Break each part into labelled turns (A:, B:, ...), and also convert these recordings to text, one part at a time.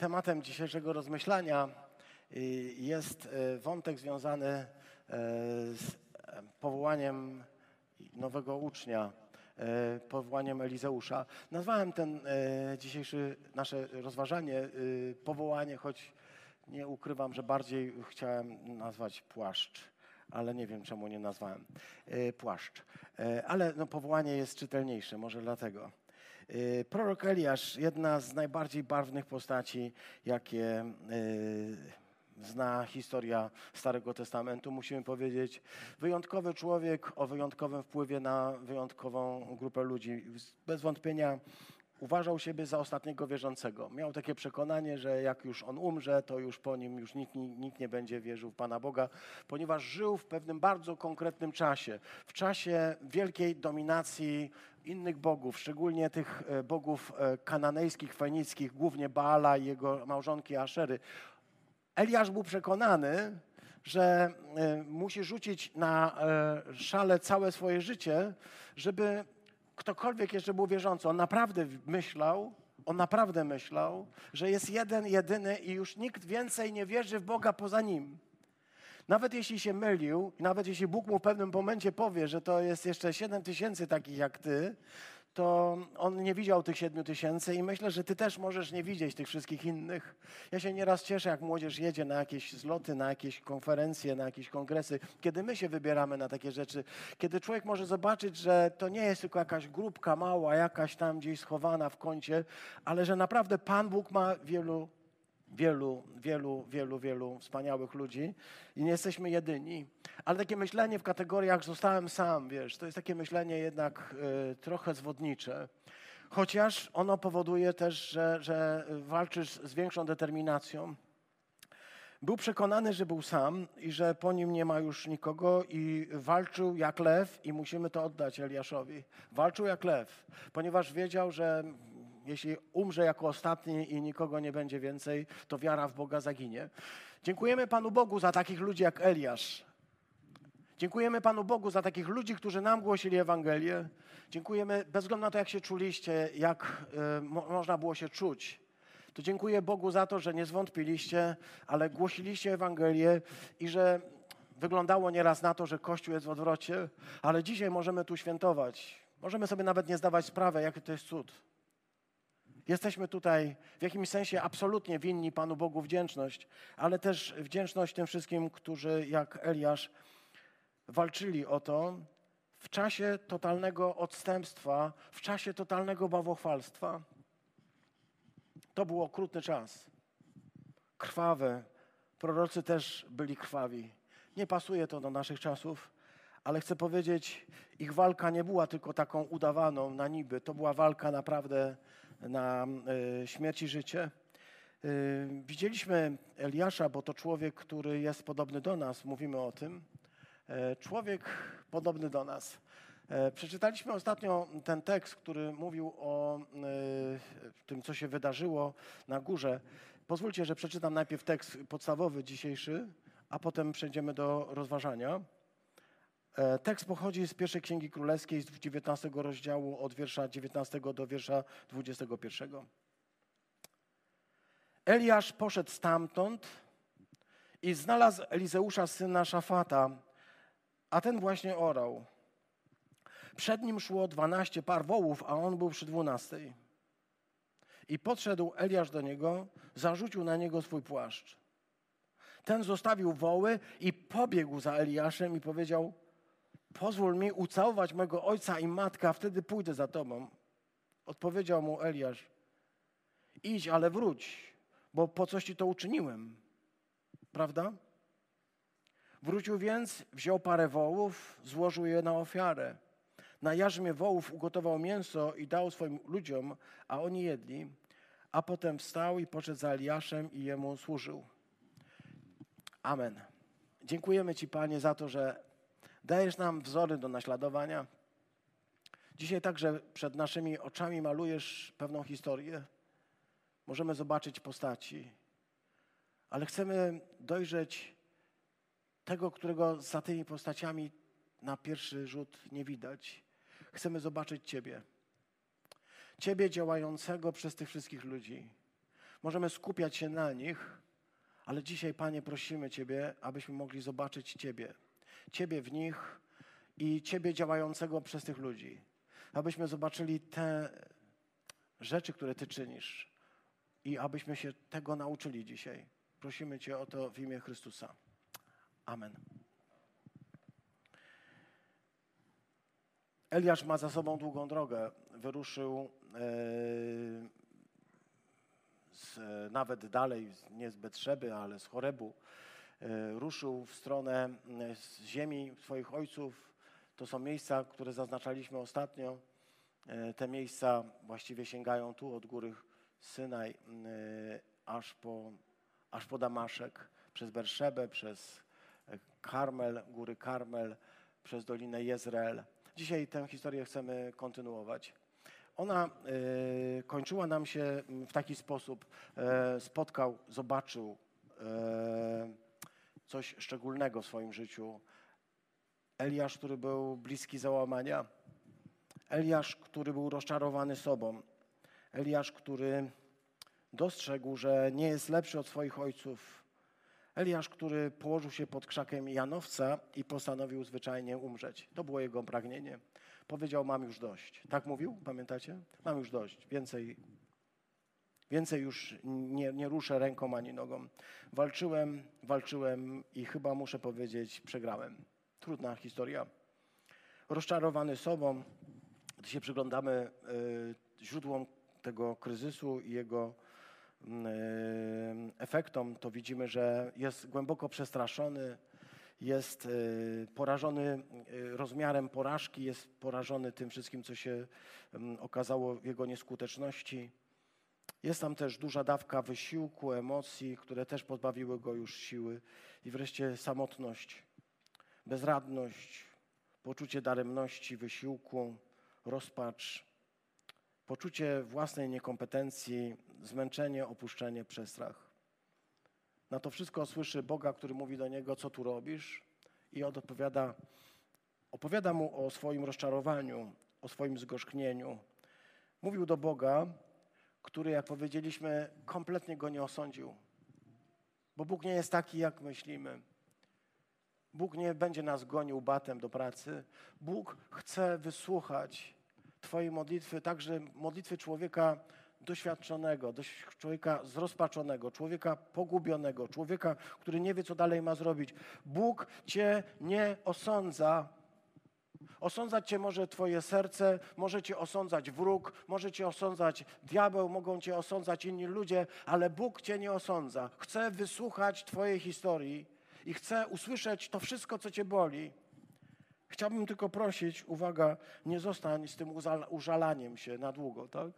A: tematem dzisiejszego rozmyślania y, jest y, wątek związany y, z powołaniem nowego ucznia, powołaniem Elizeusza. Nazwałem ten dzisiejsze nasze rozważanie powołanie, choć nie ukrywam, że bardziej chciałem nazwać płaszcz ale nie wiem czemu nie nazwałem. Płaszcz. Ale no, powołanie jest czytelniejsze, może dlatego. Y, prorok Eliasz, jedna z najbardziej barwnych postaci, jakie y, zna historia Starego Testamentu, musimy powiedzieć, wyjątkowy człowiek o wyjątkowym wpływie na wyjątkową grupę ludzi. Bez wątpienia uważał siebie za ostatniego wierzącego. Miał takie przekonanie, że jak już on umrze, to już po nim już nikt, nikt nie będzie wierzył w Pana Boga, ponieważ żył w pewnym bardzo konkretnym czasie. W czasie wielkiej dominacji innych bogów, szczególnie tych e, bogów e, kananejskich, fenickich, głównie Baala i jego małżonki Aszery. Eliasz był przekonany, że e, musi rzucić na szale całe swoje życie, żeby ktokolwiek jeszcze był wierzący, on naprawdę myślał, on naprawdę myślał, że jest jeden, jedyny i już nikt więcej nie wierzy w Boga poza nim. Nawet jeśli się mylił, nawet jeśli Bóg mu w pewnym momencie powie, że to jest jeszcze 7 tysięcy takich jak ty, to on nie widział tych siedmiu tysięcy i myślę, że ty też możesz nie widzieć tych wszystkich innych. Ja się nieraz cieszę, jak młodzież jedzie na jakieś zloty, na jakieś konferencje, na jakieś kongresy, kiedy my się wybieramy na takie rzeczy, kiedy człowiek może zobaczyć, że to nie jest tylko jakaś grupka mała, jakaś tam gdzieś schowana w kącie, ale że naprawdę Pan Bóg ma wielu wielu, wielu, wielu, wielu wspaniałych ludzi i nie jesteśmy jedyni. Ale takie myślenie w kategoriach zostałem sam, wiesz, to jest takie myślenie jednak y, trochę zwodnicze. Chociaż ono powoduje też, że, że walczysz z większą determinacją. Był przekonany, że był sam i że po nim nie ma już nikogo i walczył jak lew i musimy to oddać Eliaszowi. Walczył jak lew, ponieważ wiedział, że jeśli umrze jako ostatni i nikogo nie będzie więcej, to wiara w Boga zaginie. Dziękujemy Panu Bogu za takich ludzi jak Eliasz. Dziękujemy Panu Bogu za takich ludzi, którzy nam głosili Ewangelię. Dziękujemy, bez względu na to, jak się czuliście, jak y, mo można było się czuć. To dziękuję Bogu za to, że nie zwątpiliście, ale głosiliście Ewangelię i że wyglądało nieraz na to, że Kościół jest w odwrocie, ale dzisiaj możemy tu świętować. Możemy sobie nawet nie zdawać sprawy, jaki to jest cud. Jesteśmy tutaj w jakimś sensie absolutnie winni Panu Bogu wdzięczność, ale też wdzięczność tym wszystkim, którzy jak Eliasz walczyli o to w czasie totalnego odstępstwa, w czasie totalnego bałwochwalstwa. To był okrutny czas. Krwawy. Prorocy też byli krwawi. Nie pasuje to do naszych czasów, ale chcę powiedzieć, ich walka nie była tylko taką udawaną na niby. To była walka naprawdę na e, śmierć i życie. E, widzieliśmy Eliasza, bo to człowiek, który jest podobny do nas, mówimy o tym. E, człowiek podobny do nas. Przeczytaliśmy ostatnio ten tekst, który mówił o tym, co się wydarzyło na górze. Pozwólcie, że przeczytam najpierw tekst podstawowy dzisiejszy, a potem przejdziemy do rozważania. E, tekst pochodzi z pierwszej Księgi Królewskiej z 19 rozdziału od wiersza 19 do wiersza 21. Eliasz poszedł stamtąd i znalazł Elizeusza, syna Szafata, a ten właśnie orał. Przed nim szło dwanaście par wołów, a on był przy dwunastej. I podszedł Eliasz do niego, zarzucił na niego swój płaszcz. Ten zostawił woły i pobiegł za Eliaszem i powiedział: pozwól mi ucałować mego ojca i matkę, a wtedy pójdę za tobą. Odpowiedział mu Eliasz, idź, ale wróć, bo po coś ci to uczyniłem. Prawda? Wrócił więc, wziął parę wołów, złożył je na ofiarę. Na jarzmie wołów ugotował mięso i dał swoim ludziom, a oni jedli. A potem wstał i poszedł za Eliaszem i jemu służył. Amen. Dziękujemy Ci, Panie, za to, że Dajesz nam wzory do naśladowania. Dzisiaj także przed naszymi oczami malujesz pewną historię. Możemy zobaczyć postaci, ale chcemy dojrzeć tego, którego za tymi postaciami na pierwszy rzut nie widać. Chcemy zobaczyć Ciebie. Ciebie działającego przez tych wszystkich ludzi. Możemy skupiać się na nich, ale dzisiaj, Panie, prosimy Ciebie, abyśmy mogli zobaczyć Ciebie. Ciebie w nich i Ciebie działającego przez tych ludzi. Abyśmy zobaczyli te rzeczy, które Ty czynisz i abyśmy się tego nauczyli dzisiaj. Prosimy Cię o to w imię Chrystusa. Amen. Eliasz ma za sobą długą drogę. Wyruszył e, z, nawet dalej, nie z Betrzeby, ale z Chorebu. E, ruszył w stronę e, ziemi swoich ojców. To są miejsca, które zaznaczaliśmy ostatnio. E, te miejsca właściwie sięgają tu od góry Synaj aż po, aż po Damaszek, przez Berszebę, przez Karmel, góry Karmel, przez Dolinę Jezreel. Dzisiaj tę historię chcemy kontynuować. Ona y, kończyła nam się w taki sposób. Y, spotkał, zobaczył y, coś szczególnego w swoim życiu. Eliasz, który był bliski załamania. Eliasz, który był rozczarowany sobą. Eliasz, który dostrzegł, że nie jest lepszy od swoich ojców. Eliasz, który położył się pod krzakiem Janowca i postanowił zwyczajnie umrzeć. To było jego pragnienie. Powiedział, mam już dość. Tak mówił, pamiętacie? Mam już dość. Więcej, więcej już nie, nie ruszę ręką ani nogą. Walczyłem, walczyłem i chyba muszę powiedzieć, przegrałem. Trudna historia. Rozczarowany sobą, gdy się przyglądamy y, źródłom tego kryzysu i jego y, efektom, to widzimy, że jest głęboko przestraszony, jest y, porażony rozmiarem porażki, jest porażony tym wszystkim, co się okazało w jego nieskuteczności. Jest tam też duża dawka wysiłku, emocji, które też pozbawiły go już siły. I wreszcie samotność, bezradność, poczucie daremności, wysiłku, rozpacz, poczucie własnej niekompetencji, zmęczenie, opuszczenie, przestrach. Na to wszystko słyszy Boga, który mówi do niego, co tu robisz? I on odpowiada, opowiada mu o swoim rozczarowaniu, o swoim zgorzknieniu. Mówił do Boga, który, jak powiedzieliśmy, kompletnie go nie osądził. Bo Bóg nie jest taki, jak myślimy. Bóg nie będzie nas gonił batem do pracy. Bóg chce wysłuchać Twojej modlitwy, także modlitwy człowieka doświadczonego, człowieka zrozpaczonego, człowieka pogubionego, człowieka, który nie wie, co dalej ma zrobić. Bóg cię nie osądza. Osądzać cię może twoje serce, może cię osądzać wróg, może cię osądzać diabeł, mogą cię osądzać inni ludzie, ale Bóg cię nie osądza. Chce wysłuchać twojej historii i chce usłyszeć to wszystko, co cię boli. Chciałbym tylko prosić, uwaga, nie zostań z tym użalaniem się na długo, tak?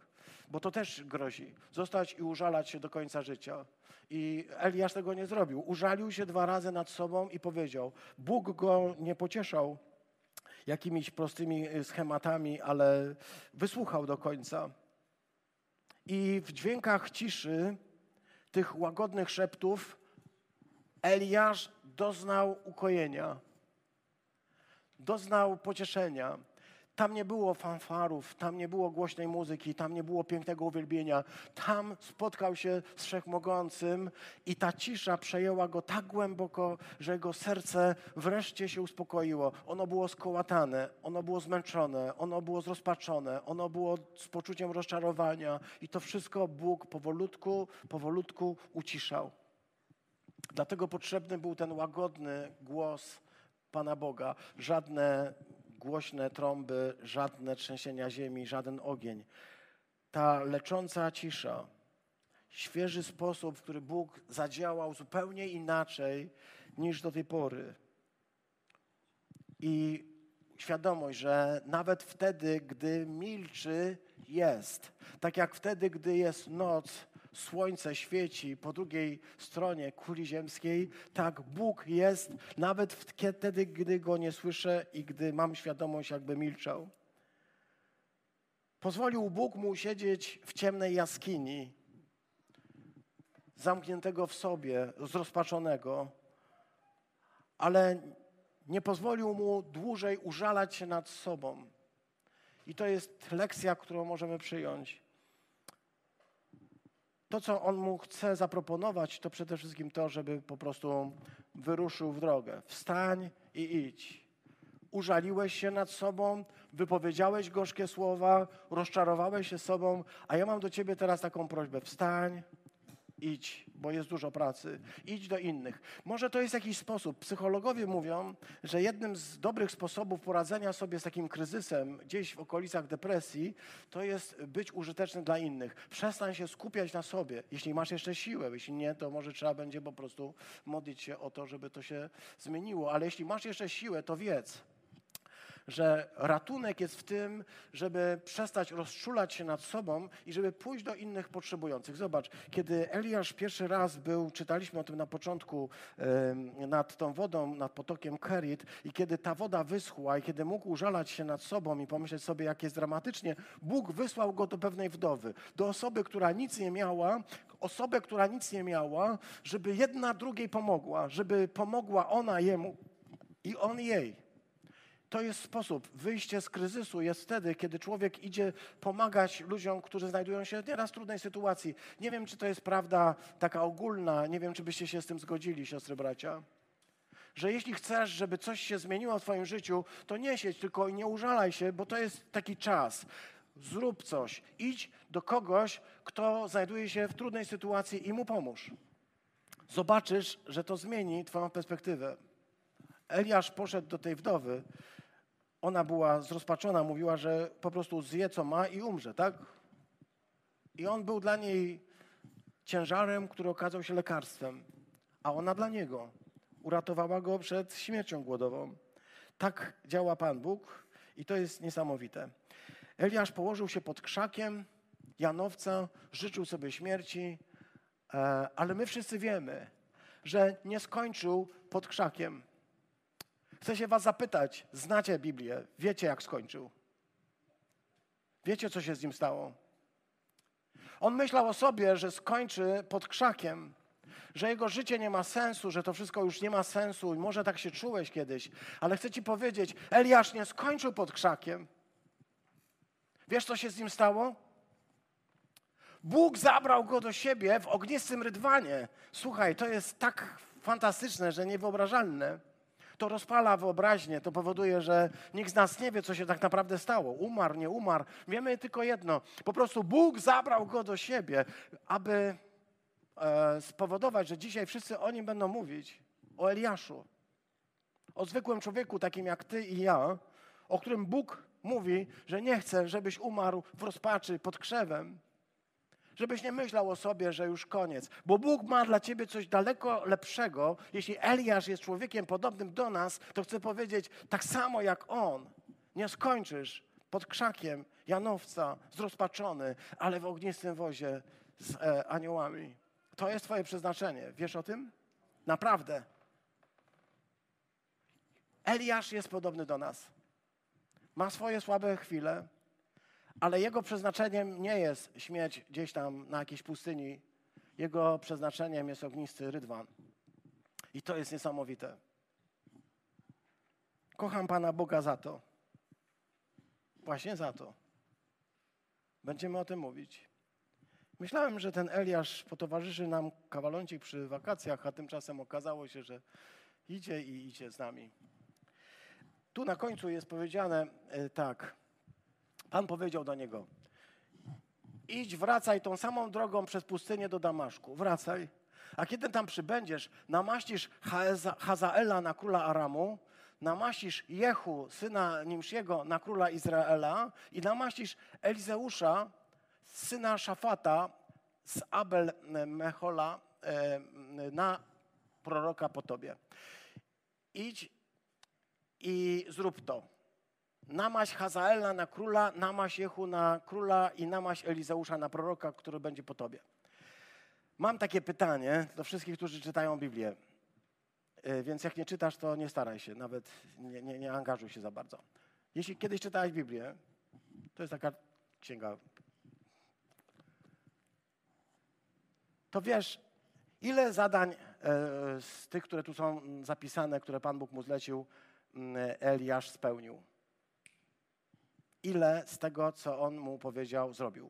A: bo to też grozi. Zostać i użalać się do końca życia. I Eliasz tego nie zrobił. Użalił się dwa razy nad sobą i powiedział: Bóg go nie pocieszał jakimiś prostymi y, schematami, ale wysłuchał do końca. I w dźwiękach ciszy, tych łagodnych szeptów, Eliasz doznał ukojenia, doznał pocieszenia. Tam nie było fanfarów, tam nie było głośnej muzyki, tam nie było pięknego uwielbienia. Tam spotkał się z Wszechmogącym i ta cisza przejęła go tak głęboko, że jego serce wreszcie się uspokoiło. Ono było skołatane, ono było zmęczone, ono było zrozpaczone, ono było z poczuciem rozczarowania i to wszystko Bóg powolutku, powolutku uciszał. Dlatego potrzebny był ten łagodny głos Pana Boga. Żadne głośne trąby, żadne trzęsienia ziemi, żaden ogień. Ta lecząca cisza, świeży sposób, w który Bóg zadziałał zupełnie inaczej niż do tej pory. I świadomość, że nawet wtedy, gdy milczy, jest. Tak jak wtedy, gdy jest noc, słońce świeci po drugiej stronie kuli ziemskiej, tak Bóg jest nawet wtedy, gdy Go nie słyszę i gdy mam świadomość, jakby milczał. Pozwolił Bóg mu siedzieć w ciemnej jaskini, zamkniętego w sobie, zrozpaczonego, ale nie pozwolił mu dłużej użalać się nad sobą. I to jest lekcja, którą możemy przyjąć. To, co on mu chce zaproponować, to przede wszystkim to, żeby po prostu wyruszył w drogę. Wstań i idź. Użaliłeś się nad sobą, wypowiedziałeś gorzkie słowa, rozczarowałeś się sobą, a ja mam do ciebie teraz taką prośbę. Wstań, idź, bo jest dużo pracy. Idź do innych. Może to jest jakiś sposób. Psychologowie mówią, że jednym z dobrych sposobów poradzenia sobie z takim kryzysem gdzieś w okolicach depresji, to jest być użyteczny dla innych. Przestań się skupiać na sobie, jeśli masz jeszcze siłę. Jeśli nie, to może trzeba będzie po prostu modlić się o to, żeby to się zmieniło. Ale jeśli masz jeszcze siłę, to wiedz, że ratunek jest w tym, żeby przestać rozczulać się nad sobą i żeby pójść do innych potrzebujących. Zobacz, kiedy Eliasz pierwszy raz był, czytaliśmy o tym na początku, nad tą wodą, nad potokiem Kerit i kiedy ta woda wyschła i kiedy mógł użalać się nad sobą i pomyśleć sobie, jak jest dramatycznie, Bóg wysłał go do pewnej wdowy, do osoby, która nic nie miała, osobę, która nic nie miała, żeby jedna drugiej pomogła, żeby pomogła ona jemu i on jej. To jest sposób. Wyjście z kryzysu jest wtedy, kiedy człowiek idzie pomagać ludziom, którzy znajdują się nieraz w trudnej sytuacji. Nie wiem, czy to jest prawda taka ogólna, nie wiem, czy byście się z tym zgodzili, siostry bracia. Że jeśli chcesz, żeby coś się zmieniło w Twoim życiu, to nie siedź tylko i nie użalaj się, bo to jest taki czas. Zrób coś. Idź do kogoś, kto znajduje się w trudnej sytuacji i mu pomóż. Zobaczysz, że to zmieni Twoją perspektywę. Eliasz poszedł do tej wdowy ona była zrozpaczona, mówiła, że po prostu zje co ma i umrze, tak? I on był dla niej ciężarem, który okazał się lekarstwem, a ona dla niego uratowała go przed śmiercią głodową. Tak działa Pan Bóg i to jest niesamowite. Eliasz położył się pod krzakiem Janowca, życzył sobie śmierci, e, ale my wszyscy wiemy, że nie skończył pod krzakiem. Chcę się was zapytać, znacie Biblię, wiecie jak skończył? Wiecie, co się z nim stało? On myślał o sobie, że skończy pod krzakiem, że jego życie nie ma sensu, że to wszystko już nie ma sensu i może tak się czułeś kiedyś, ale chcę ci powiedzieć, Eliasz nie skończył pod krzakiem. Wiesz, co się z nim stało? Bóg zabrał go do siebie w ognistym rydwanie. Słuchaj, to jest tak fantastyczne, że niewyobrażalne to rozpala wyobraźnię, to powoduje, że nikt z nas nie wie, co się tak naprawdę stało. Umarł, nie umarł. Wiemy tylko jedno. Po prostu Bóg zabrał go do siebie, aby e, spowodować, że dzisiaj wszyscy o nim będą mówić. O Eliaszu. O zwykłym człowieku, takim jak ty i ja, o którym Bóg mówi, że nie chce, żebyś umarł w rozpaczy pod krzewem, Żebyś nie myślał o sobie, że już koniec. Bo Bóg ma dla ciebie coś daleko lepszego. Jeśli Eliasz jest człowiekiem podobnym do nas, to chcę powiedzieć, tak samo jak on, nie skończysz pod krzakiem Janowca, zrozpaczony, ale w ognistym wozie z e, aniołami. To jest twoje przeznaczenie. Wiesz o tym? Naprawdę. Eliasz jest podobny do nas. Ma swoje słabe chwile, ale jego przeznaczeniem nie jest śmierć gdzieś tam na jakiejś pustyni. Jego przeznaczeniem jest ognisty rydwan. I to jest niesamowite. Kocham Pana Boga za to. Właśnie za to. Będziemy o tym mówić. Myślałem, że ten Eliasz potowarzyszy nam kawaloncik przy wakacjach, a tymczasem okazało się, że idzie i idzie z nami. Tu na końcu jest powiedziane e, tak. Pan powiedział do niego: Idź, wracaj tą samą drogą przez pustynię do Damaszku. Wracaj. A kiedy tam przybędziesz, namaścisz Hazaela na króla Aramu, namaścisz Jehu, syna Nimsziego, na króla Izraela i namaścisz Elizeusza, syna Szafata z Abel Mechola e, na proroka po tobie. Idź i zrób to. Namaś Hazaela na króla, namaś Jehu na króla i namaś Elizeusza na proroka, który będzie po tobie. Mam takie pytanie do wszystkich, którzy czytają Biblię. E, więc jak nie czytasz, to nie staraj się, nawet nie, nie, nie angażuj się za bardzo. Jeśli kiedyś czytałeś Biblię, to jest taka księga, to wiesz, ile zadań e, z tych, które tu są zapisane, które Pan Bóg mu zlecił, Eliasz spełnił ile z tego, co on mu powiedział, zrobił.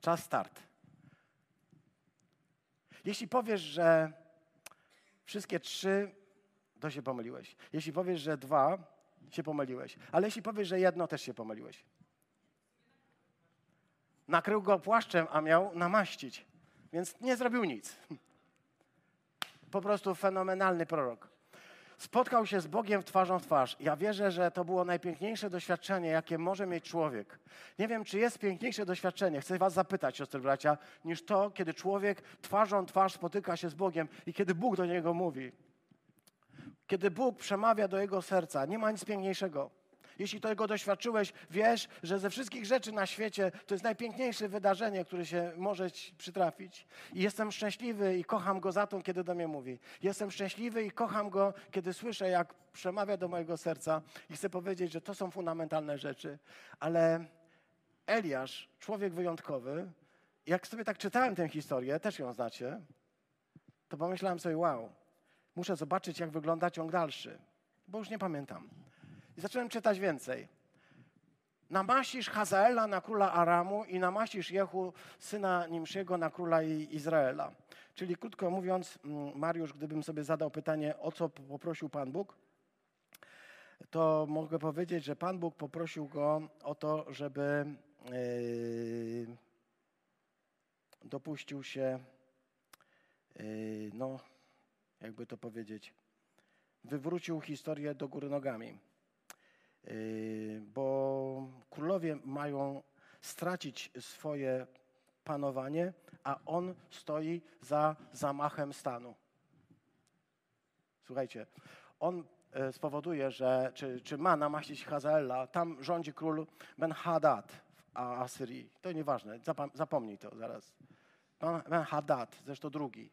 A: Czas start. Jeśli powiesz, że wszystkie trzy, to się pomyliłeś. Jeśli powiesz, że dwa, się pomyliłeś. Ale jeśli powiesz, że jedno, też się pomyliłeś. Nakrył go płaszczem, a miał namaścić. Więc nie zrobił nic. Po prostu fenomenalny prorok. Spotkał się z Bogiem twarzą w twarz. Ja wierzę, że to było najpiękniejsze doświadczenie, jakie może mieć człowiek. Nie wiem, czy jest piękniejsze doświadczenie, chcę Was zapytać, siostry bracia, niż to, kiedy człowiek twarzą w twarz spotyka się z Bogiem i kiedy Bóg do niego mówi. Kiedy Bóg przemawia do jego serca, nie ma nic piękniejszego. Jeśli tego doświadczyłeś, wiesz, że ze wszystkich rzeczy na świecie to jest najpiękniejsze wydarzenie, które się może przytrafić. I jestem szczęśliwy i kocham go za to, kiedy do mnie mówi. Jestem szczęśliwy i kocham go, kiedy słyszę, jak przemawia do mojego serca. I chcę powiedzieć, że to są fundamentalne rzeczy. Ale Eliasz, człowiek wyjątkowy, jak sobie tak czytałem tę historię, też ją znacie, to pomyślałem sobie, wow, muszę zobaczyć, jak wygląda ciąg dalszy, bo już nie pamiętam. I zacząłem czytać więcej. Namaścisz Hazaela na króla Aramu i namaścisz Jehu, syna Nimsziego, na króla Izraela. Czyli krótko mówiąc, mm, Mariusz, gdybym sobie zadał pytanie, o co poprosił Pan Bóg, to mogę powiedzieć, że Pan Bóg poprosił go o to, żeby yy, dopuścił się, yy, no, jakby to powiedzieć, wywrócił historię do góry nogami. Yy, bo królowie mają stracić swoje panowanie, a on stoi za zamachem stanu. Słuchajcie, on e, spowoduje, że, czy, czy ma namaścić Hazaela, tam rządzi król Ben-Hadad w Asyrii. To nieważne, zapomnij to zaraz. Ben-Hadad, zresztą drugi.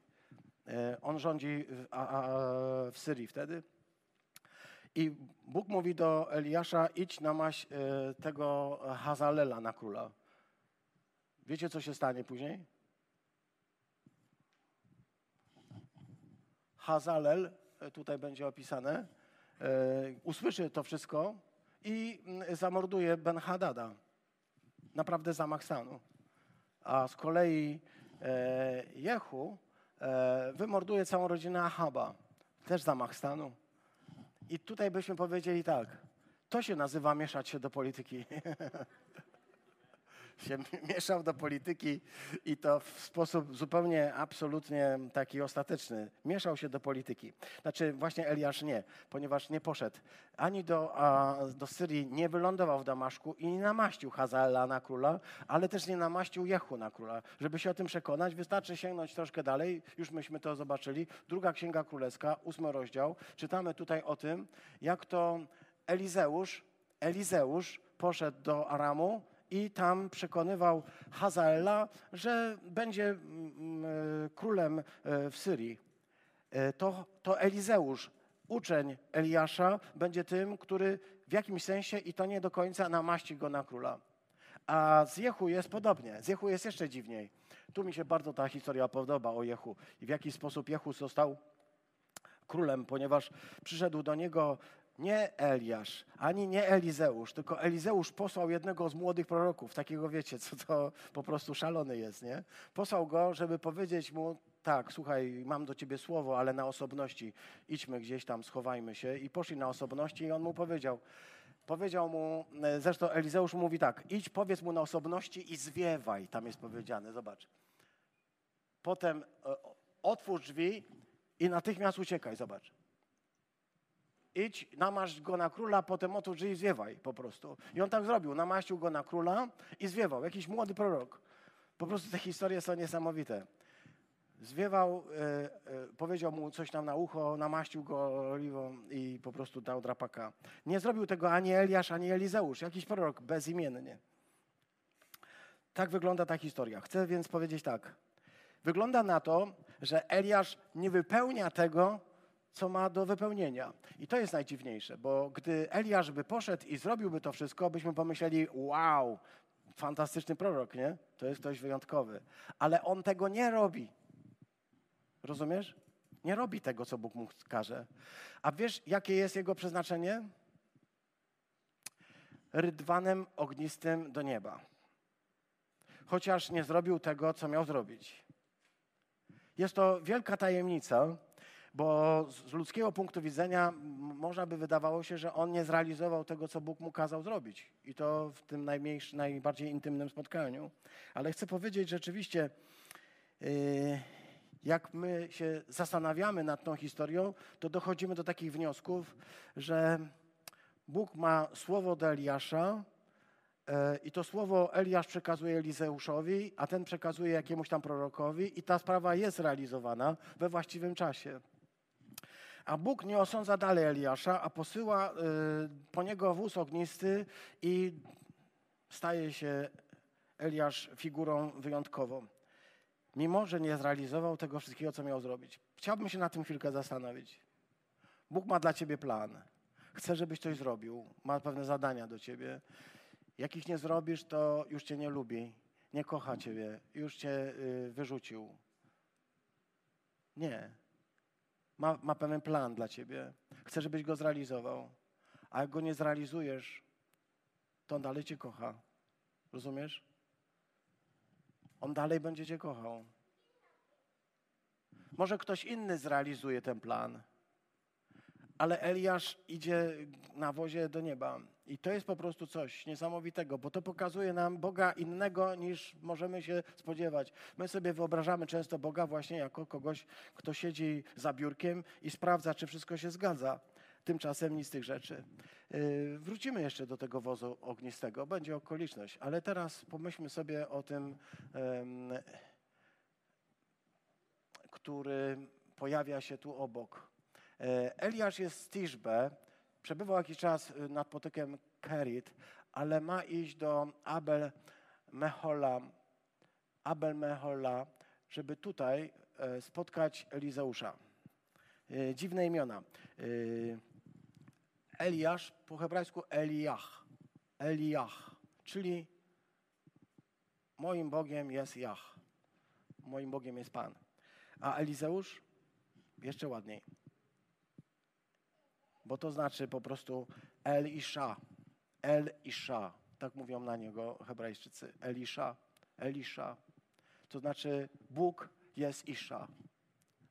A: E, on rządzi w, w Syrii wtedy. I Bóg mówi do Eliasza, idź na maś e, tego Hazalela na króla. Wiecie, co się stanie później? Hazalel, e, tutaj będzie opisane, e, usłyszy to wszystko i mm, zamorduje Ben-Hadada. Naprawdę zamach stanu. A z kolei Jehu wymorduje całą rodzinę Ahaba. Też zamach stanu. I tutaj byśmy powiedzieli tak, to się nazywa mieszać się do polityki. się mieszał do polityki i to w sposób zupełnie, absolutnie taki ostateczny. Mieszał się do polityki. Znaczy właśnie Eliasz nie, ponieważ nie poszedł ani do, a, do Syrii, nie wylądował w Damaszku i nie namaścił Hazaela na króla, ale też nie namaścił Jehu na króla. Żeby się o tym przekonać, wystarczy sięgnąć troszkę dalej, już myśmy to zobaczyli. Druga Księga Królewska, ósmy rozdział. Czytamy tutaj o tym, jak to Elizeusz, Elizeusz poszedł do Aramu, i tam przekonywał Hazaela, że będzie mm, mm, królem e, w Syrii. E, to, to Elizeusz, uczeń Eliasza, będzie tym, który w jakimś sensie, i to nie do końca, namaści go na króla. A z Jehu jest podobnie. Z Jehu jest jeszcze dziwniej. Tu mi się bardzo ta historia podoba o Jehu i w jaki sposób Jehu został królem, ponieważ przyszedł do niego nie Eliasz, ani nie Elizeusz, tylko Elizeusz posłał jednego z młodych proroków, takiego wiecie, co to po prostu szalony jest, nie? Posłał go, żeby powiedzieć mu, tak, słuchaj, mam do ciebie słowo, ale na osobności, idźmy gdzieś tam, schowajmy się. I poszli na osobności i on mu powiedział, powiedział mu, zresztą Elizeusz mówi tak, idź, powiedz mu na osobności i zwiewaj, tam jest powiedziane, zobacz. Potem e, otwórz drzwi i natychmiast uciekaj, zobacz idź, namaść go na króla, potem otwórz i zwiewaj po prostu. I on tak zrobił, namaścił go na króla i zwiewał, jakiś młody prorok. Po prostu te historie są niesamowite. Zwiewał, e, e, powiedział mu coś tam na ucho, namaścił go oliwą i po prostu dał drapaka. Nie zrobił tego ani Eliasz, ani Elizeusz, jakiś prorok bezimiennie. Tak wygląda ta historia. Chcę więc powiedzieć tak. Wygląda na to, że Eliasz nie wypełnia tego, co ma do wypełnienia. I to jest najdziwniejsze, bo gdy Eliasz by poszedł i zrobiłby to wszystko, byśmy pomyśleli, wow, fantastyczny prorok, nie? To jest ktoś wyjątkowy. Ale on tego nie robi. Rozumiesz? Nie robi tego, co Bóg mu każe. A wiesz, jakie jest jego przeznaczenie? Rydwanem ognistym do nieba. chociaż nie zrobił tego, co miał zrobić. Jest to wielka tajemnica, bo z ludzkiego punktu widzenia można by wydawało się, że on nie zrealizował tego, co Bóg mu kazał zrobić. I to w tym najmniejszym, najbardziej intymnym spotkaniu. Ale chcę powiedzieć rzeczywiście, yy, jak my się zastanawiamy nad tą historią, to dochodzimy do takich wniosków, że Bóg ma słowo do Eliasza, e, i to słowo Eliasz przekazuje Elizeuszowi, a ten przekazuje jakiemuś tam prorokowi, i ta sprawa jest realizowana we właściwym czasie. A Bóg nie osądza dalej Eliasza, a posyła y, po niego wóz ognisty i staje się Eliasz figurą wyjątkową. Mimo, że nie zrealizował tego wszystkiego, co miał zrobić. Chciałbym się na tym chwilkę zastanowić. Bóg ma dla ciebie plan. Chce, żebyś coś zrobił. Ma pewne zadania do ciebie. Jak ich nie zrobisz, to już cię nie lubi, nie kocha ciebie, już cię y, wyrzucił. Nie ma, ma pewien plan dla ciebie. Chce, żebyś go zrealizował. A jak go nie zrealizujesz, to on dalej cię kocha. Rozumiesz? On dalej będzie cię kochał. Może ktoś inny zrealizuje ten plan, ale Eliasz idzie na wozie do nieba. I to jest po prostu coś niesamowitego, bo to pokazuje nam Boga innego niż możemy się spodziewać. My sobie wyobrażamy często Boga właśnie jako kogoś, kto siedzi za biurkiem i sprawdza, czy wszystko się zgadza. Tymczasem nic z tych rzeczy. Yy, wrócimy jeszcze do tego wozu ognistego, będzie okoliczność, ale teraz pomyślmy sobie o tym, który pojawia się tu obok. Yy, Eliasz jest z Tiszbe, Przebywał jakiś czas y, nad potokiem Kerit, ale ma iść do Abel Mehola, Abel Mehola, żeby tutaj e, spotkać Elizeusza. E, dziwne imiona. E, Eliasz, po hebrajsku Eliach. Eliach, czyli moim Bogiem jest Jach. Moim Bogiem jest Pan. A Elizeusz jeszcze ładniej bo to znaczy po prostu El Isha. El Isha. Tak mówią na niego hebrajczycy. Elisha. Elisha. To znaczy Bóg jest Isha.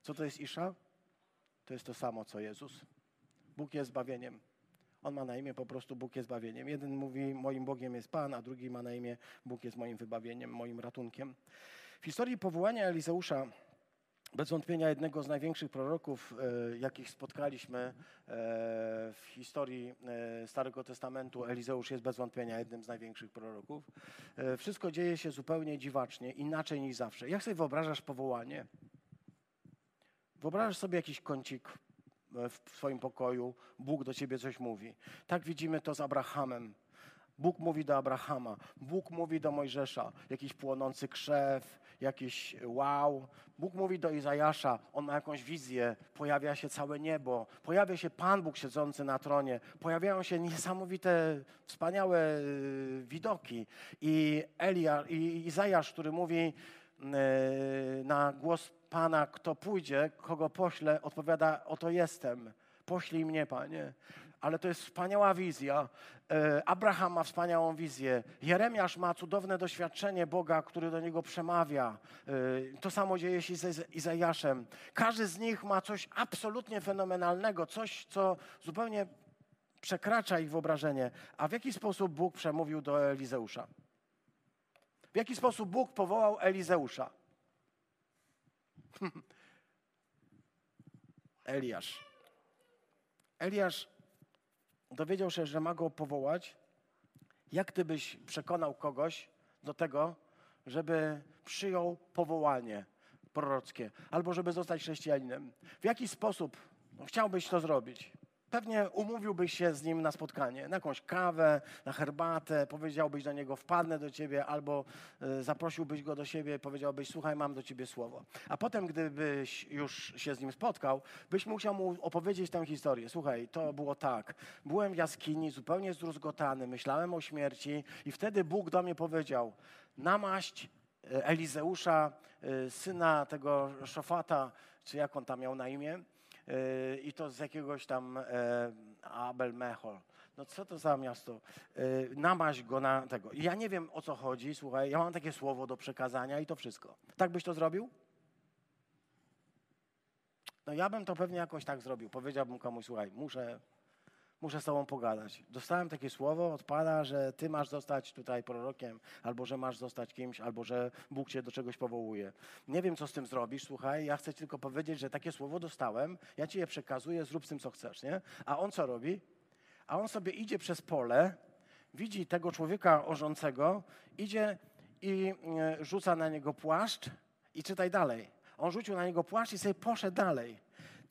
A: Co to jest Isha? To jest to samo, co Jezus. Bóg jest zbawieniem. On ma na imię po prostu Bóg jest zbawieniem. Jeden mówi, moim Bogiem jest Pan, a drugi ma na imię Bóg jest moim wybawieniem, moim ratunkiem. W historii powołania Elizeusza bez wątpienia jednego z największych proroków, e, jakich spotkaliśmy e, w historii e, Starego Testamentu. Elizeusz jest bez wątpienia jednym z największych proroków. Wszystko dzieje się zupełnie dziwacznie, inaczej niż zawsze. Jak sobie wyobrażasz powołanie? Wyobrażasz sobie jakiś kącik w swoim pokoju, Bóg do ciebie coś mówi. Tak widzimy to z Abrahamem. Bóg mówi do Abrahama, Bóg mówi do Mojżesza, jakiś płonący krzew, jakiś wow. Bóg mówi do Izajasza, on ma jakąś wizję, pojawia się całe niebo, pojawia się Pan Bóg siedzący na tronie, pojawiają się niesamowite, wspaniałe y, widoki. I Elia, i Izajasz, który mówi y, na głos Pana, kto pójdzie, kogo pośle, odpowiada, oto jestem, poślij mnie, Panie ale to jest wspaniała wizja. E, Abraham ma wspaniałą wizję. Jeremiasz ma cudowne doświadczenie Boga, który do niego przemawia. E, to samo dzieje się z Izajaszem. Każdy z nich ma coś absolutnie fenomenalnego, coś, co zupełnie przekracza ich wyobrażenie. A w jaki sposób Bóg przemówił do Elizeusza? W jaki sposób Bóg powołał Elizeusza? Eliasz. Eliasz dowiedział się, że ma go powołać, jak ty byś przekonał kogoś do tego, żeby przyjął powołanie prorockie, albo żeby zostać chrześcijaninem? W jaki sposób chciałbyś to zrobić? Pewnie umówiłbyś się z nim na spotkanie, na jakąś kawę, na herbatę, powiedziałbyś do niego, wpadnę do ciebie, albo y, zaprosiłbyś go do siebie, powiedziałbyś, słuchaj, mam do ciebie słowo. A potem, gdybyś już się z nim spotkał, byś musiał mu opowiedzieć tę historię. Słuchaj, to było tak. Byłem w jaskini, zupełnie zdruzgotany, myślałem o śmierci i wtedy Bóg do mnie powiedział, namaść e, Elizeusza, y, syna tego Szofata, czy jak on tam miał na imię, i to z jakiegoś tam e, Abel Mechol. no co to za miasto? Yy, namaź go na tego. Ja nie wiem o co chodzi, słuchaj, ja mam takie słowo do przekazania i to wszystko. Tak byś to zrobił? No ja bym to pewnie jakoś tak zrobił. Powiedziałbym komuś, słuchaj, muszę, muszę z tobą pogadać. Dostałem takie słowo od Pana, że ty masz zostać tutaj prorokiem, albo że masz zostać kimś, albo że Bóg cię do czegoś powołuje. Nie wiem, co z tym zrobisz, słuchaj, ja chcę ci tylko powiedzieć, że takie słowo dostałem, ja ci je przekazuję, zrób z tym, co chcesz, nie? A on co robi? A on sobie idzie przez pole, widzi tego człowieka orzącego, idzie i e, rzuca na niego płaszcz i czytaj dalej. On rzucił na niego płaszcz i sobie poszedł dalej.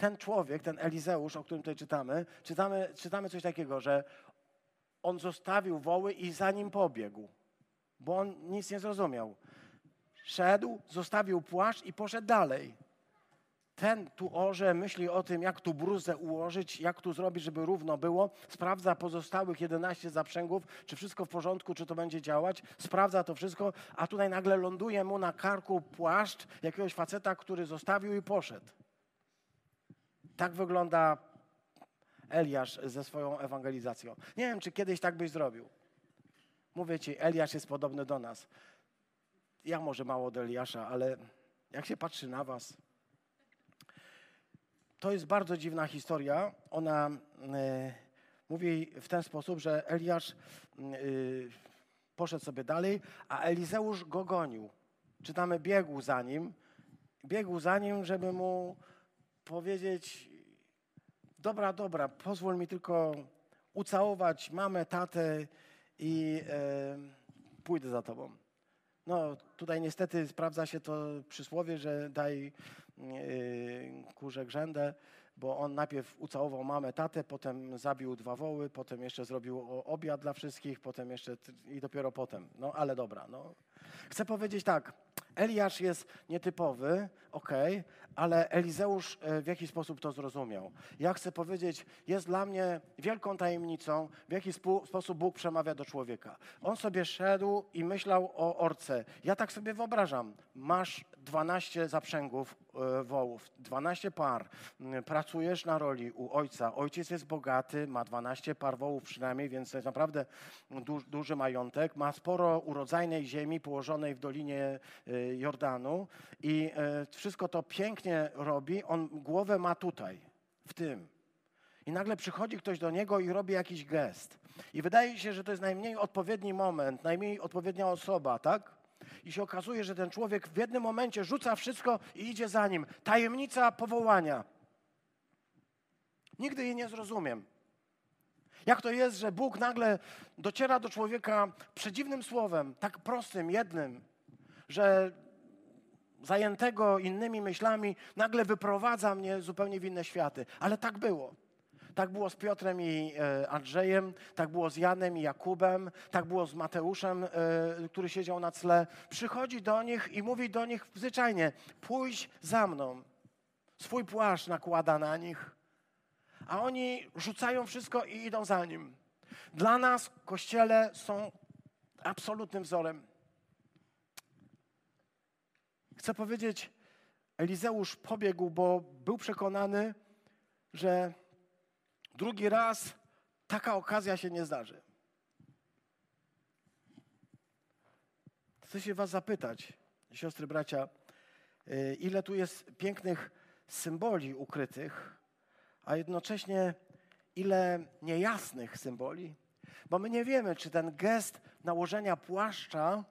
A: Ten człowiek, ten Elizeusz, o którym tutaj czytamy, czytamy, czytamy coś takiego, że on zostawił woły i za nim pobiegł, bo on nic nie zrozumiał. Szedł, zostawił płaszcz i poszedł dalej ten tu orze, myśli o tym, jak tu bruzę ułożyć, jak tu zrobić, żeby równo było, sprawdza pozostałych 11 zaprzęgów, czy wszystko w porządku, czy to będzie działać, sprawdza to wszystko, a tutaj nagle ląduje mu na karku płaszcz jakiegoś faceta, który zostawił i poszedł. Tak wygląda Eliasz ze swoją ewangelizacją. Nie wiem, czy kiedyś tak byś zrobił. Mówię ci, Eliasz jest podobny do nas. Ja może mało do Eliasza, ale jak się patrzy na was, to jest bardzo dziwna historia. Ona y, mówi w ten sposób, że Eliasz y, poszedł sobie dalej, a Elizeusz go gonił. Czytamy, biegł za nim. Biegł za nim, żeby mu powiedzieć: Dobra, dobra, pozwól mi tylko ucałować mamę, tatę i y, pójdę za tobą. No, tutaj niestety sprawdza się to przysłowie, że daj Yy, kurze grzędę, bo on najpierw ucałował mamę, tatę, potem zabił dwa woły, potem jeszcze zrobił obiad dla wszystkich, potem jeszcze i dopiero potem. No ale dobra, no. Chcę powiedzieć tak, Eliasz jest nietypowy, ok, ale Elizeusz e, w jaki sposób to zrozumiał. Ja chcę powiedzieć, jest dla mnie wielką tajemnicą, w jaki sposób Bóg przemawia do człowieka. On sobie szedł i myślał o orce. Ja tak sobie wyobrażam, masz 12 zaprzęgów e, wołów, 12 par. Mm, pracujesz na roli u ojca. Ojciec jest bogaty, ma 12 par wołów przynajmniej, więc to jest naprawdę du duży majątek. Ma sporo urodzajnej ziemi położonej w dolinie e, Jordanu i e, wszystko to pięknie robi. On głowę ma tutaj, w tym. I nagle przychodzi ktoś do niego i robi jakiś gest. I wydaje się, że to jest najmniej odpowiedni moment, najmniej odpowiednia osoba, tak? I się okazuje, że ten człowiek w jednym momencie rzuca wszystko i idzie za nim. Tajemnica powołania. Nigdy jej nie zrozumiem. Jak to jest, że Bóg nagle dociera do człowieka przedziwnym słowem, tak prostym, jednym, że zajętego innymi myślami nagle wyprowadza mnie zupełnie w inne światy. Ale tak było. Tak było z Piotrem i e, Andrzejem, tak było z Janem i Jakubem, tak było z Mateuszem, e, który siedział na tle. Przychodzi do nich i mówi do nich zwyczajnie: pójdź za mną. Swój płaszcz nakłada na nich, a oni rzucają wszystko i idą za nim. Dla nas kościele są absolutnym wzorem. Chcę powiedzieć, Elizeusz pobiegł, bo był przekonany, że drugi raz taka okazja się nie zdarzy. Chcę się Was zapytać, siostry, bracia, y, ile tu jest pięknych symboli ukrytych, a jednocześnie ile niejasnych symboli, bo my nie wiemy, czy ten gest nałożenia płaszcza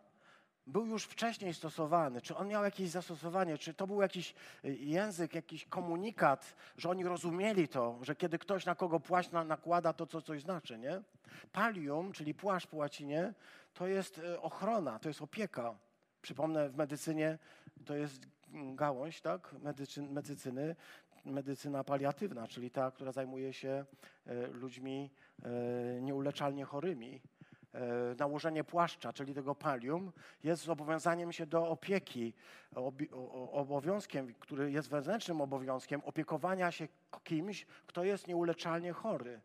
A: był już wcześniej stosowany, czy on miał jakieś zastosowanie, czy to był jakiś y, język, jakiś komunikat, że oni rozumieli to, że kiedy ktoś na kogo płaszcz nakłada, to co coś znaczy, nie? Palium, czyli płaszcz po łacinie, to jest y, ochrona, to jest opieka. Przypomnę, w medycynie to jest gałąź, tak, medycyny, medycyna paliatywna, czyli ta, która zajmuje się y, ludźmi nieuleczalnie chorymi. E, nałożenie płaszcza, czyli tego palium, jest zobowiązaniem się do opieki, obowiązkiem, który jest wewnętrznym obowiązkiem, opiekowania się kimś, kto jest nieuleczalnie chory.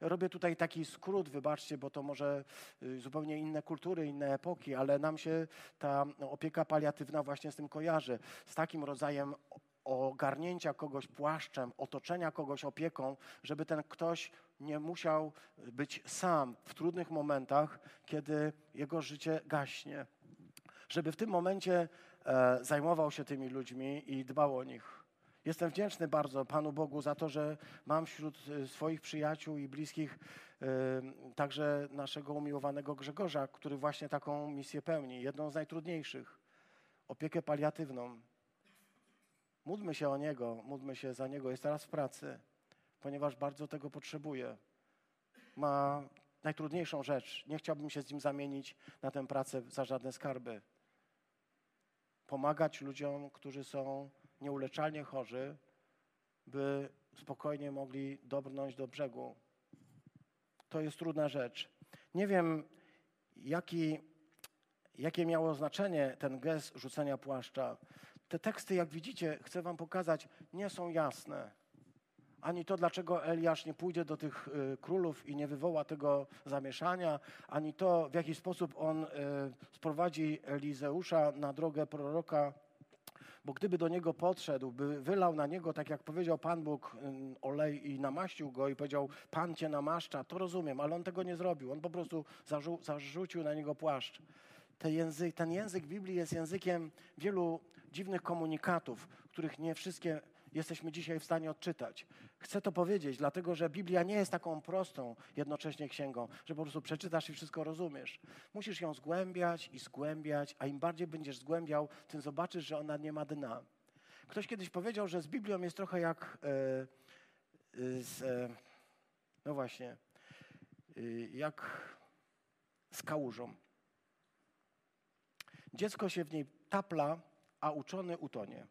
A: Robię tutaj taki skrót, wybaczcie, bo to może y, zupełnie inne kultury, inne epoki, ale nam się ta opieka paliatywna właśnie z tym kojarzy, z takim rodzajem ogarnięcia kogoś płaszczem, otoczenia kogoś opieką, żeby ten ktoś nie musiał być sam w trudnych momentach, kiedy jego życie gaśnie. Żeby w tym momencie e, zajmował się tymi ludźmi i dbał o nich. Jestem wdzięczny bardzo Panu Bogu za to, że mam wśród e, swoich przyjaciół i bliskich e, także naszego umiłowanego Grzegorza, który właśnie taką misję pełni, jedną z najtrudniejszych opiekę paliatywną. Módlmy się o niego, módlmy się za niego. Jest teraz w pracy, ponieważ bardzo tego potrzebuje. Ma najtrudniejszą rzecz. Nie chciałbym się z nim zamienić na tę pracę za żadne skarby. Pomagać ludziom, którzy są nieuleczalnie chorzy, by spokojnie mogli dobrnąć do brzegu. To jest trudna rzecz. Nie wiem, jaki, jakie miało znaczenie ten gest rzucenia płaszcza. Te teksty, jak widzicie, chcę Wam pokazać, nie są jasne. Ani to, dlaczego Eliasz nie pójdzie do tych y, królów i nie wywoła tego zamieszania, ani to, w jaki sposób on y, sprowadzi Elizeusza na drogę proroka bo gdyby do niego podszedł, by wylał na niego, tak jak powiedział Pan Bóg, olej i namaścił go i powiedział, Pan cię namaszcza, to rozumiem, ale on tego nie zrobił. On po prostu zarzu zarzucił na niego płaszcz. Ten język, ten język Biblii jest językiem wielu dziwnych komunikatów, których nie wszystkie jesteśmy dzisiaj w stanie odczytać. Chcę to powiedzieć, dlatego że Biblia nie jest taką prostą jednocześnie księgą, że po prostu przeczytasz i wszystko rozumiesz. Musisz ją zgłębiać i zgłębiać, a im bardziej będziesz zgłębiał, tym zobaczysz, że ona nie ma dna. Ktoś kiedyś powiedział, że z Biblią jest trochę jak e, e z, e, no właśnie, jak z kałużą. Dziecko się w niej tapla, a uczony utonie.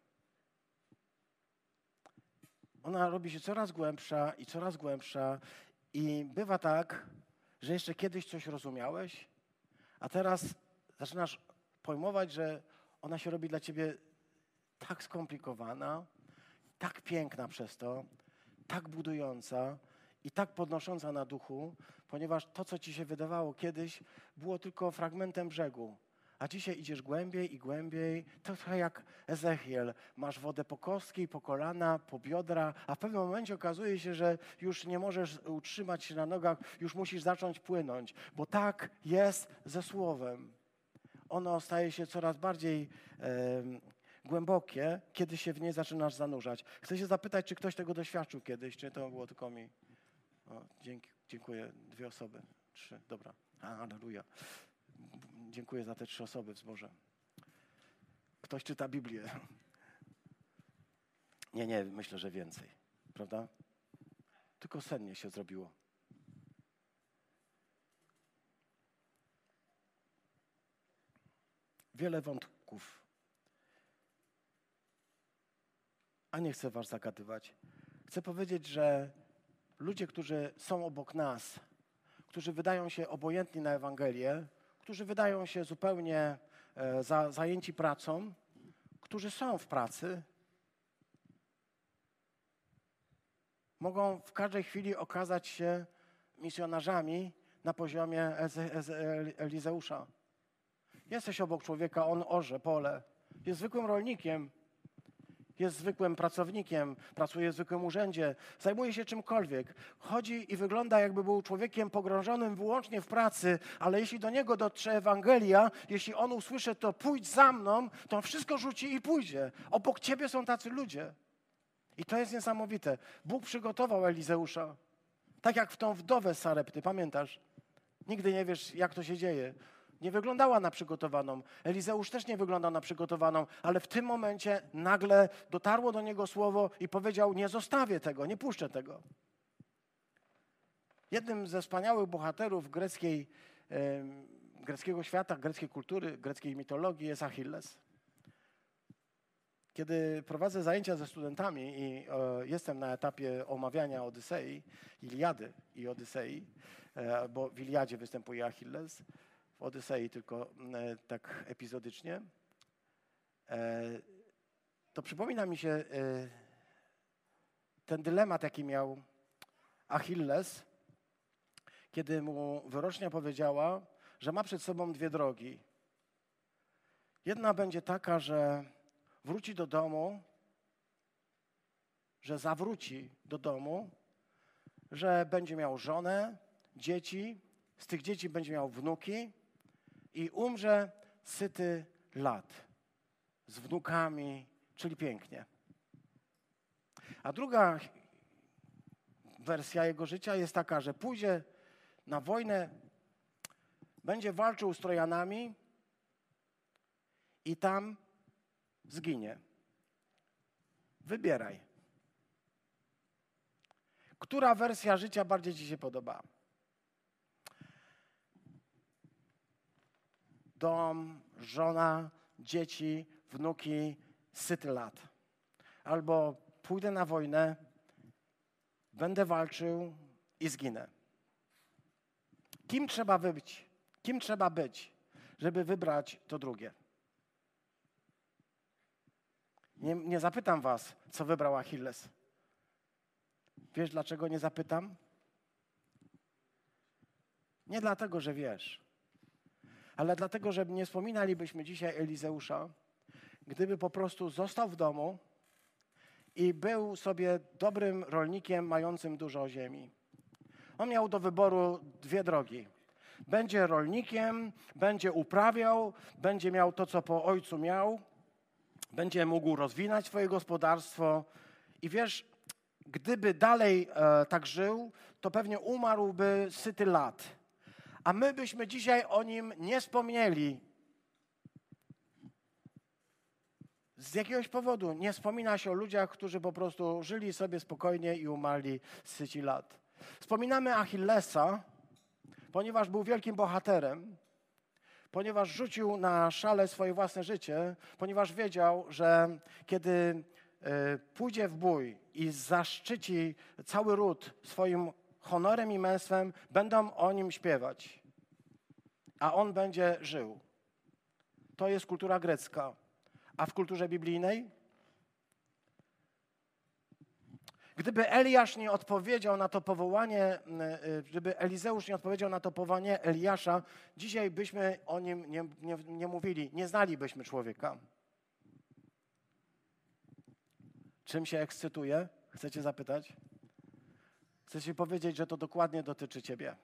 A: Ona robi się coraz głębsza i coraz głębsza i bywa tak, że jeszcze kiedyś coś rozumiałeś, a teraz zaczynasz pojmować, że ona się robi dla ciebie tak skomplikowana, tak piękna przez to, tak budująca i tak podnosząca na duchu, ponieważ to, co ci się wydawało kiedyś, było tylko fragmentem brzegu a dzisiaj idziesz głębiej i głębiej. To trochę jak Ezechiel. Masz wodę po kostki, po kolana, po biodra, a w pewnym momencie okazuje się, że już nie możesz utrzymać się na nogach, już musisz zacząć płynąć, bo tak jest ze Słowem. Ono staje się coraz bardziej głębokie, kiedy się w nie zaczynasz zanurzać. Chcę się zapytać, czy ktoś tego doświadczył kiedyś, czy to było tylko mi. O, dzięki, dziękuję. Dwie osoby. Trzy. Dobra. Aleluja. Dziękuję za te trzy osoby w zborze. Ktoś czyta Biblię. Nie, nie, myślę, że więcej. Prawda? Tylko sennie się zrobiło. Wiele wątków. A nie chcę Was zagadywać. Chcę powiedzieć, że ludzie, którzy są obok nas, którzy wydają się obojętni na Ewangelię, którzy wydają się zupełnie e, za, zajęci pracą, którzy są w pracy, mogą w każdej chwili okazać się misjonarzami na poziomie Elizeusza. Jesteś obok człowieka, on orze pole, jest zwykłym rolnikiem, jest zwykłym pracownikiem, pracuje w zwykłym urzędzie, zajmuje się czymkolwiek. Chodzi i wygląda, jakby był człowiekiem pogrążonym wyłącznie w pracy, ale jeśli do niego dotrze Ewangelia, jeśli on usłyszy to, pójdź za mną, to on wszystko rzuci i pójdzie. Obok ciebie są tacy ludzie. I to jest niesamowite. Bóg przygotował Elizeusza. Tak jak w tą wdowę Sarepty, pamiętasz? Nigdy nie wiesz, jak to się dzieje nie wyglądała na przygotowaną. Elizeusz też nie wyglądał na przygotowaną, ale w tym momencie nagle dotarło do niego słowo i powiedział: Nie zostawię tego, nie puszczę tego. Jednym ze wspaniałych bohaterów greckiej, greckiego świata, greckiej kultury, greckiej mitologii jest Achilles. Kiedy prowadzę zajęcia ze studentami i e, jestem na etapie omawiania Odysei, Iliady i Odysei, e, bo w Iliadzie występuje Achilles, w Odysei, tylko e, tak epizodycznie, e, to przypomina mi się e, ten dylemat, jaki miał Achilles, kiedy mu wyrocznia powiedziała, że ma przed sobą dwie drogi. Jedna będzie taka, że wróci do domu że zawróci do domu, że będzie miał żonę, dzieci, z tych dzieci będzie miał wnuki i umrze syty lat z wnukami, czyli pięknie. A druga wersja jego życia jest taka, że pójdzie na wojnę, będzie walczył z Trojanami i tam zginie. Wybieraj. Która wersja życia bardziej Ci się podoba? Dom, żona, dzieci, wnuki, syty lat. Albo pójdę na wojnę, będę walczył i zginę. Kim trzeba być? Kim trzeba być, żeby wybrać to drugie? Nie, nie zapytam was, co wybrał Achilles. Wiesz, dlaczego nie zapytam? Nie dlatego, że wiesz, ale dlatego, że nie wspominalibyśmy dzisiaj Elizeusza, gdyby po prostu został w domu i był sobie dobrym rolnikiem mającym dużo ziemi. On miał do wyboru dwie drogi. Będzie rolnikiem, będzie uprawiał, będzie miał to, co po ojcu miał, będzie mógł rozwinąć swoje gospodarstwo. I wiesz, gdyby dalej e, tak żył, to pewnie umarłby syty lat. A my byśmy dzisiaj o nim nie wspomnieli. Z jakiegoś powodu nie wspomina się o ludziach, którzy po prostu żyli sobie spokojnie i umarli syci lat. Wspominamy Achillesa, ponieważ był wielkim bohaterem, ponieważ rzucił na szale swoje własne życie, ponieważ wiedział, że kiedy e, pójdzie w bój i zaszczyci cały ród swoim honorem i męstwem, będą o nim śpiewać, a on będzie żył. To jest kultura grecka. A w kulturze biblijnej? Gdyby Eliasz nie odpowiedział na to powołanie, y, gdyby Elizeusz nie odpowiedział na to powołanie Eliasza, dzisiaj byśmy o nim nie, nie, nie mówili, nie znalibyśmy człowieka. Czym się ekscytuje? Chcecie zapytać? Chcecie powiedzieć, że to dokładnie dotyczy ciebie.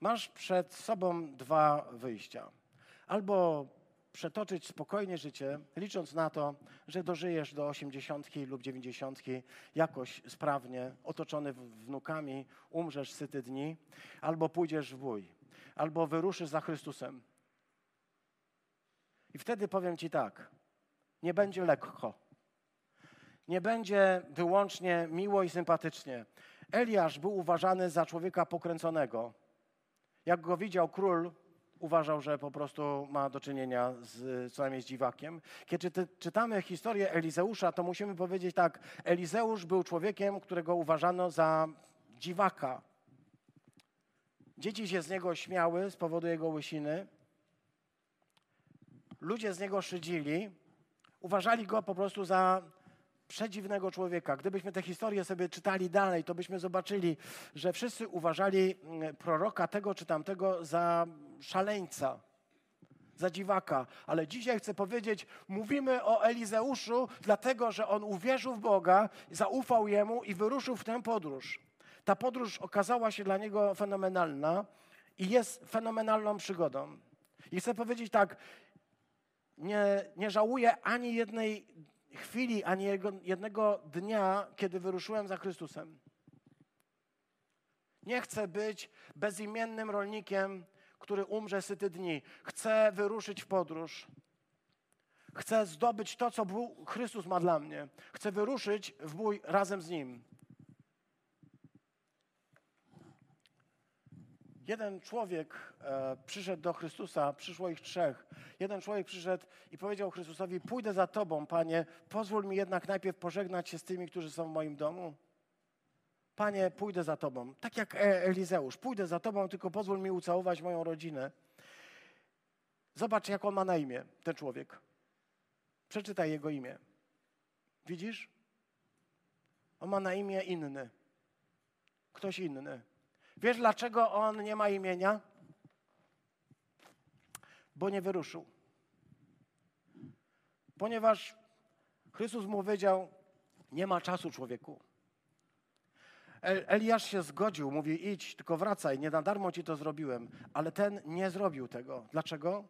A: Masz przed sobą dwa wyjścia. Albo przetoczyć spokojnie życie, licząc na to, że dożyjesz do osiemdziesiątki lub dziewięćdziesiątki jakoś sprawnie, otoczony wnukami, umrzesz syty dni, albo pójdziesz w bój, albo wyruszysz za Chrystusem. I wtedy powiem Ci tak, nie będzie lekko. Nie będzie wyłącznie miło i sympatycznie. Eliasz był uważany za człowieka pokręconego. Jak go widział król, uważał, że po prostu ma do czynienia z, co najmniej z dziwakiem. Kiedy czytamy historię Elizeusza, to musimy powiedzieć tak, Elizeusz był człowiekiem, którego uważano za dziwaka. Dzieci się z niego śmiały z powodu jego łysiny. Ludzie z niego szydzili. Uważali go po prostu za przedziwnego człowieka. Gdybyśmy tę historię sobie czytali dalej, to byśmy zobaczyli, że wszyscy uważali mm, proroka tego czy tamtego za szaleńca, za dziwaka. Ale dzisiaj chcę powiedzieć, mówimy o Elizeuszu, dlatego że on uwierzył w Boga, zaufał Jemu i wyruszył w tę podróż. Ta podróż okazała się dla niego fenomenalna i jest fenomenalną przygodą. I chcę powiedzieć tak, nie, nie żałuję ani jednej chwili, ani jednego dnia, kiedy wyruszyłem za Chrystusem. Nie chcę być bezimiennym rolnikiem, który umrze syty dni. Chcę wyruszyć w podróż. Chcę zdobyć to, co Chrystus ma dla mnie. Chcę wyruszyć w bój razem z Nim. Jeden człowiek e, przyszedł do Chrystusa, przyszło ich trzech. Jeden człowiek przyszedł i powiedział Chrystusowi: Pójdę za Tobą, Panie, pozwól mi jednak najpierw pożegnać się z tymi, którzy są w moim domu. Panie, pójdę za Tobą. Tak jak e, Elizeusz, pójdę za Tobą, tylko pozwól mi ucałować moją rodzinę. Zobacz, jak on ma na imię, ten człowiek. Przeczytaj jego imię. Widzisz? On ma na imię inny. Ktoś inny. Wiesz, dlaczego on nie ma imienia? Bo nie wyruszył. Ponieważ Chrystus mu powiedział: Nie ma czasu, człowieku. El- Eliasz się zgodził, mówi idź, tylko wracaj, nie na darmo ci to zrobiłem. Ale ten nie zrobił tego. Dlaczego?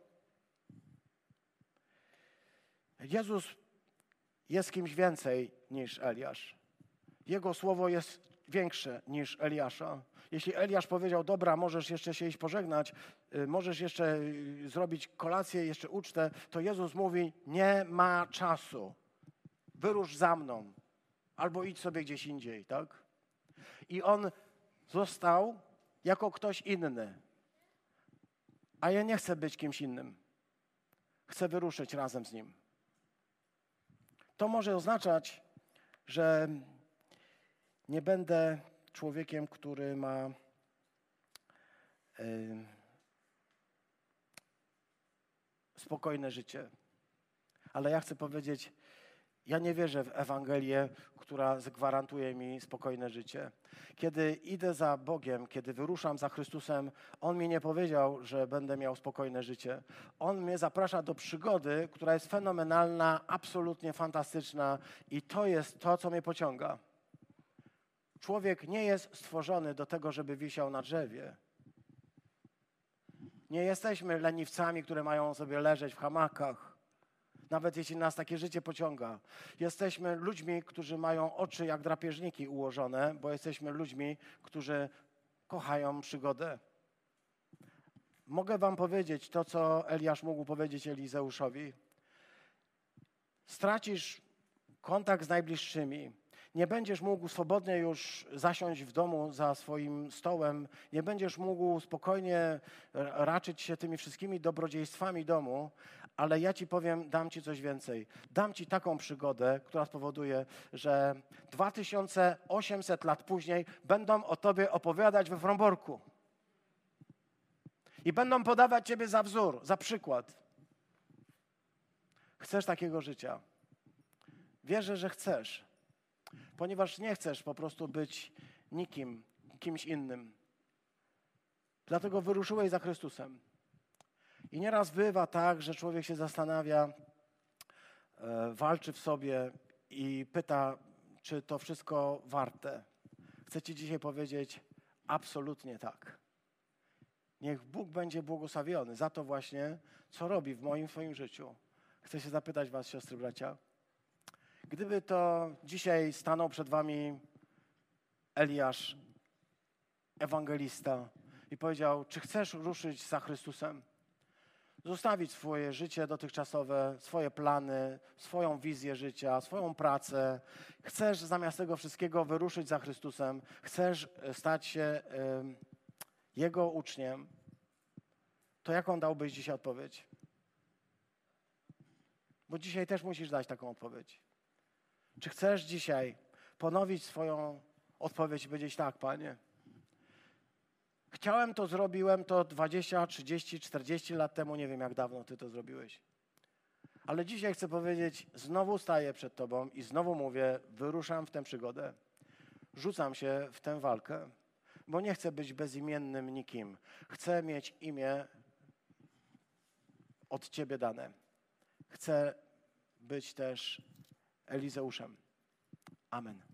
A: Jezus jest kimś więcej niż Eliasz. Jego słowo jest większe niż Eliasza. Jeśli Eliasz powiedział, dobra, możesz jeszcze się iść pożegnać, y, możesz jeszcze y, zrobić kolację, jeszcze ucztę, to Jezus mówi, nie ma czasu. Wyrusz za mną. Albo idź sobie gdzieś indziej, tak? I on został jako ktoś inny. A ja nie chcę być kimś innym. Chcę wyruszyć razem z nim. To może oznaczać, że nie będę człowiekiem, który ma y, spokojne życie. Ale ja chcę powiedzieć, ja nie wierzę w Ewangelię, która zagwarantuje mi spokojne życie. Kiedy idę za Bogiem, kiedy wyruszam za Chrystusem, On mi nie powiedział, że będę miał spokojne życie. On mnie zaprasza do przygody, która jest fenomenalna, absolutnie fantastyczna i to jest to, co mnie pociąga. Człowiek nie jest stworzony do tego, żeby wisiał na drzewie. Nie jesteśmy leniwcami, które mają sobie leżeć w hamakach nawet jeśli nas takie życie pociąga. Jesteśmy ludźmi, którzy mają oczy jak drapieżniki ułożone, bo jesteśmy ludźmi, którzy kochają przygodę. Mogę wam powiedzieć to, co Eliasz mógł powiedzieć Elizeuszowi. Stracisz kontakt z najbliższymi. Nie będziesz mógł swobodnie już zasiąść w domu za swoim stołem, nie będziesz mógł spokojnie raczyć się tymi wszystkimi dobrodziejstwami domu, ale ja ci powiem, dam ci coś więcej. Dam ci taką przygodę, która spowoduje, że 2800 lat później będą o tobie opowiadać we Fromborku. I będą podawać ciebie za wzór, za przykład. Chcesz takiego życia? Wierzę, że chcesz, ponieważ nie chcesz po prostu być nikim, kimś innym. Dlatego wyruszyłeś za Chrystusem. I nieraz bywa tak, że człowiek się zastanawia, e, walczy w sobie i pyta, czy to wszystko warte. Chcę Ci dzisiaj powiedzieć, absolutnie tak. Niech Bóg będzie błogosławiony za to właśnie, co robi w moim, swoim życiu. Chcę się zapytać Was, siostry, bracia, gdyby to dzisiaj stanął przed Wami Eliasz, ewangelista, i powiedział, czy chcesz ruszyć za Chrystusem? zostawić swoje życie dotychczasowe, swoje plany, swoją wizję życia, swoją pracę. Chcesz zamiast tego wszystkiego wyruszyć za Chrystusem, chcesz e, stać się Jego uczniem, to jaką dałbyś dzisiaj odpowiedź? Bo dzisiaj też musisz dać taką odpowiedź. Czy chcesz dzisiaj ponowić swoją odpowiedź i powiedzieć tak, Panie? Chciałem to, zrobiłem to 20, 30, 40 lat temu, nie wiem jak dawno ty to zrobiłeś. Ale dzisiaj chcę powiedzieć, znowu staję przed Tobą i znowu mówię, wyruszam w tę przygodę. Rzucam się w tę walkę, bo nie chcę być bezimiennym nikim. Chcę mieć imię od Ciebie dane. Chcę być też Elizeuszem. Amen.